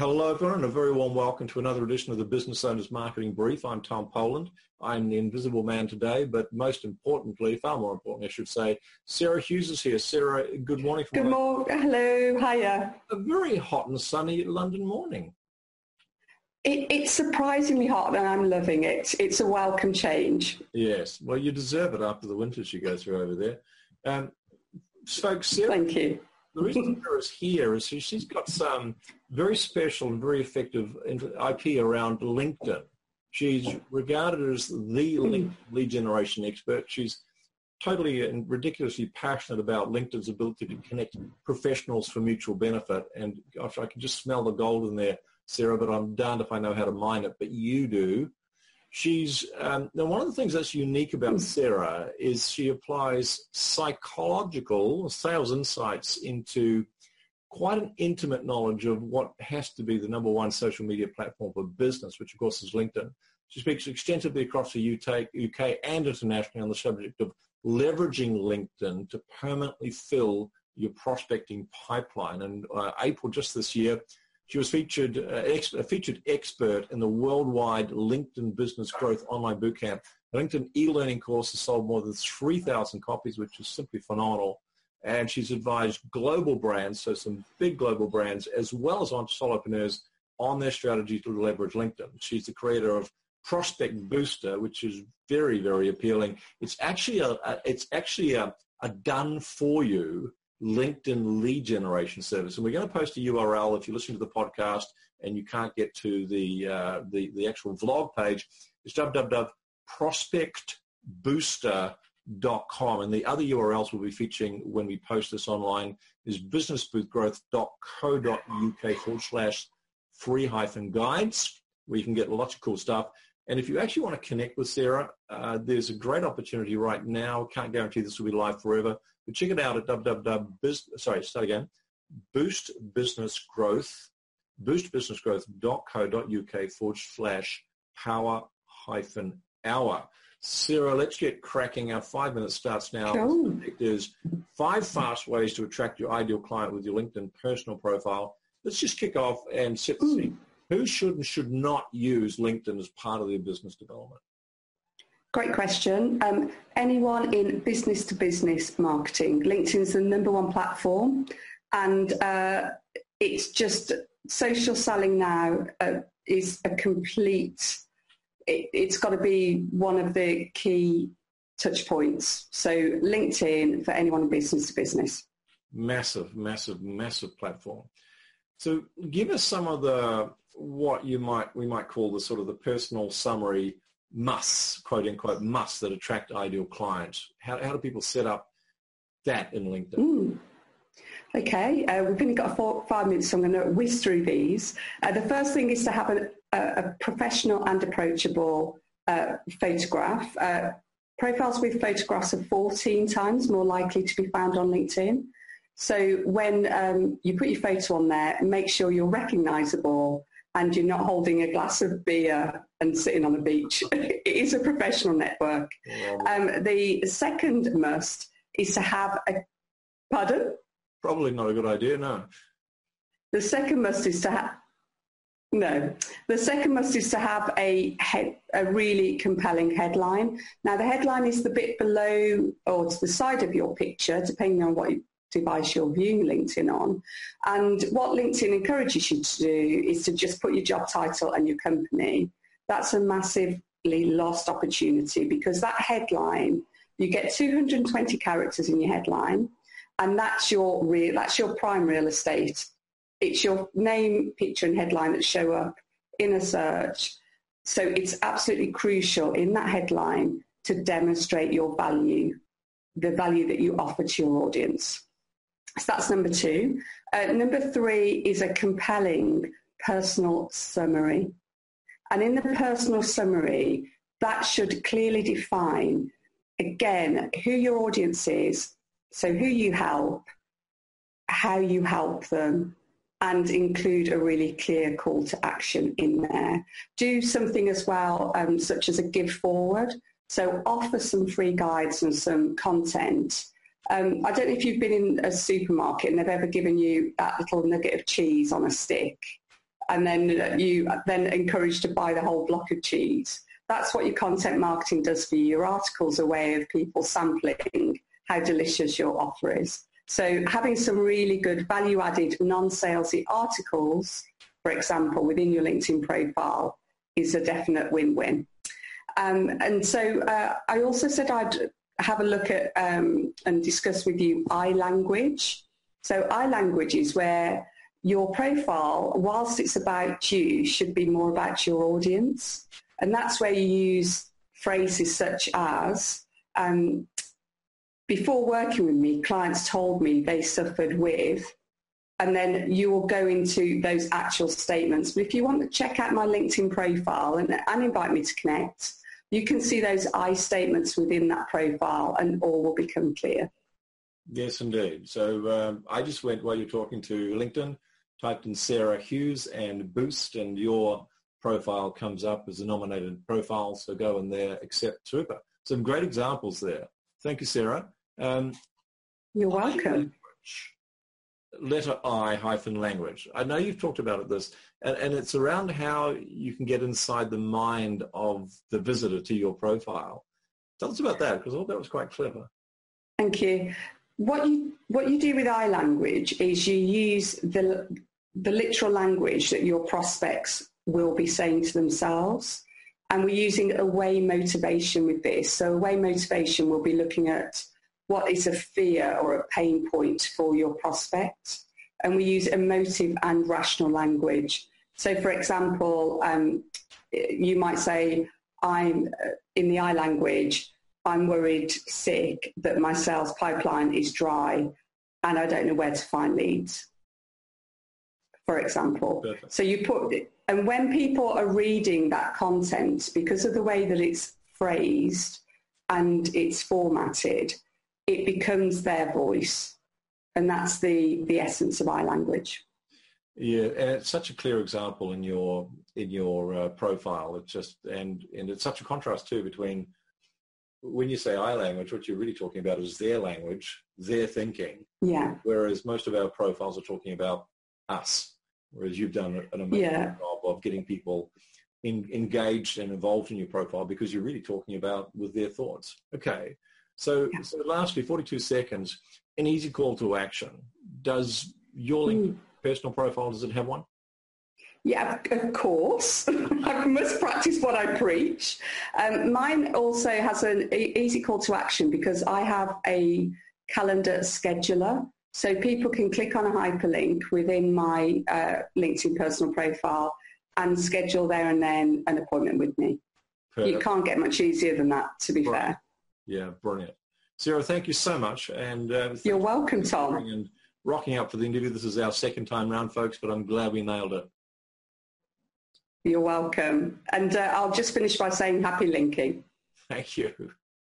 Hello everyone and a very warm welcome to another edition of the Business Owners Marketing Brief. I'm Tom Poland. I'm the invisible man today, but most importantly, far more importantly I should say, Sarah Hughes is here. Sarah, good morning. Good morning. Hello. Hiya. A very hot and sunny London morning. It, it's surprisingly hot and I'm loving it. It's a welcome change. Yes. Well, you deserve it after the winters you go through over there. Um, folks, Sarah, Thank you. The reason Sarah's here is she's got some very special and very effective IP around LinkedIn. She's regarded as the lead generation expert. She's totally and ridiculously passionate about LinkedIn's ability to connect professionals for mutual benefit. And gosh, I can just smell the gold in there, Sarah, but I'm darned if I know how to mine it, but you do. She's um, now one of the things that's unique about hmm. Sarah is she applies psychological sales insights into quite an intimate knowledge of what has to be the number one social media platform for business, which of course is LinkedIn. She speaks extensively across the UK, and internationally on the subject of leveraging LinkedIn to permanently fill your prospecting pipeline. And uh, April just this year, she was featured uh, ex- a featured expert in the worldwide LinkedIn Business Growth Online Bootcamp. The LinkedIn e-learning course has sold more than 3,000 copies, which is simply phenomenal. And she's advised global brands, so some big global brands, as well as on solopreneurs on their strategy to leverage LinkedIn. She's the creator of Prospect Booster, which is very, very appealing. It's actually a, a it's actually a, a done for you LinkedIn lead generation service. And we're going to post a URL if you listen to the podcast and you can't get to the, uh, the, the actual vlog page. It's www.prospectbooster.com. And the other URLs we'll be featuring when we post this online is businessboothgrowth.co.uk forward slash free hyphen guides, where you can get lots of cool stuff. And if you actually want to connect with Sarah, uh, there's a great opportunity right now. I can't guarantee this will be live forever, but check it out at www. Sorry, start again. Boost Business Growth, boostbusinessgrowth.co.uk forward slash power hyphen hour. Sarah, let's get cracking. Our five minutes starts now. Cool. There's five fast ways to attract your ideal client with your LinkedIn personal profile. Let's just kick off and set the scene. Who should and should not use LinkedIn as part of their business development? Great question. Um, anyone in business to business marketing, LinkedIn is the number one platform, and uh, it's just social selling now uh, is a complete. It, it's got to be one of the key touch points. So LinkedIn for anyone in business to business. Massive, massive, massive platform. So give us some of the what you might we might call the sort of the personal summary musts, quote unquote, musts that attract ideal clients? How, how do people set up that in LinkedIn? Mm. Okay, uh, we've only got four, five minutes, so I'm going to whiz through these. Uh, the first thing is to have a, a professional and approachable uh, photograph. Uh, profiles with photographs are 14 times more likely to be found on LinkedIn. So when um, you put your photo on there, make sure you're recognizable and you're not holding a glass of beer and sitting on the beach. it is a professional network. Um, the second must is to have a, pardon? Probably not a good idea, no. The second must is to have, no. The second must is to have a head, a really compelling headline. Now the headline is the bit below or to the side of your picture, depending on what device you're viewing LinkedIn on. And what LinkedIn encourages you to do is to just put your job title and your company. That's a massively lost opportunity because that headline, you get 220 characters in your headline, and that's your real, that's your prime real estate. It's your name, picture, and headline that show up in a search. So it's absolutely crucial in that headline to demonstrate your value, the value that you offer to your audience. So that's number two. Uh, number three is a compelling personal summary. And in the personal summary, that should clearly define, again, who your audience is, so who you help, how you help them, and include a really clear call to action in there. Do something as well, um, such as a give forward. So offer some free guides and some content um, I don't know if you've been in a supermarket and they've ever given you that little nugget of cheese on a stick. and then you then encouraged to buy the whole block of cheese. That's what your content marketing does for you. Your article's a way of people sampling how delicious your offer is. So having some really good value-added non-salesy articles, for example, within your LinkedIn profile is a definite win-win. Um, and so uh, I also said I'd have a look at um, and discuss with you iLanguage. So iLanguage is where your profile, whilst it's about you, should be more about your audience. And that's where you use phrases such as, um, before working with me, clients told me they suffered with, and then you will go into those actual statements. But if you want to check out my LinkedIn profile and, and invite me to connect, you can see those I statements within that profile and all will become clear. Yes, indeed. So um, I just went while you're talking to LinkedIn, typed in Sarah Hughes and boost and your profile comes up as a nominated profile. So go in there, accept super. Some great examples there. Thank you, Sarah. Um, you're welcome letter I hyphen language. I know you've talked about it this, and, and, it's around how you can get inside the mind of the visitor to your profile. Tell us about that because I thought that was quite clever. Thank you. What you what you do with iLanguage is you use the the literal language that your prospects will be saying to themselves. And we're using away motivation with this. So away motivation will be looking at what is a fear or a pain point for your prospect. And we use emotive and rational language. So for example, um, you might say, I'm uh, in the iLanguage, I'm worried sick that my sales pipeline is dry and I don't know where to find leads, for example. Perfect. So you put, and when people are reading that content, because of the way that it's phrased and it's formatted, it becomes their voice. And that's the, the essence of iLanguage. Yeah, and it's such a clear example in your in your uh, profile. It's just and and it's such a contrast too between when you say iLanguage, what you're really talking about is their language, their thinking. Yeah. Whereas most of our profiles are talking about us. Whereas you've done an amazing yeah. job of getting people in, engaged and involved in your profile because you're really talking about with their thoughts. Okay. So, yeah. so lastly, 42 seconds, an easy call to action. Does your LinkedIn mm. personal profile, does it have one? Yeah, of course. I must practice what I preach. Um, mine also has an easy call to action because I have a calendar scheduler. So people can click on a hyperlink within my uh, LinkedIn personal profile and schedule there and then an appointment with me. Perfect. You can't get much easier than that, to be right. fair. Yeah, brilliant. Sarah, thank you so much. And uh, You're welcome, Tom. And rocking up for the interview. This is our second time round, folks, but I'm glad we nailed it. You're welcome. And uh, I'll just finish by saying happy linking. Thank you.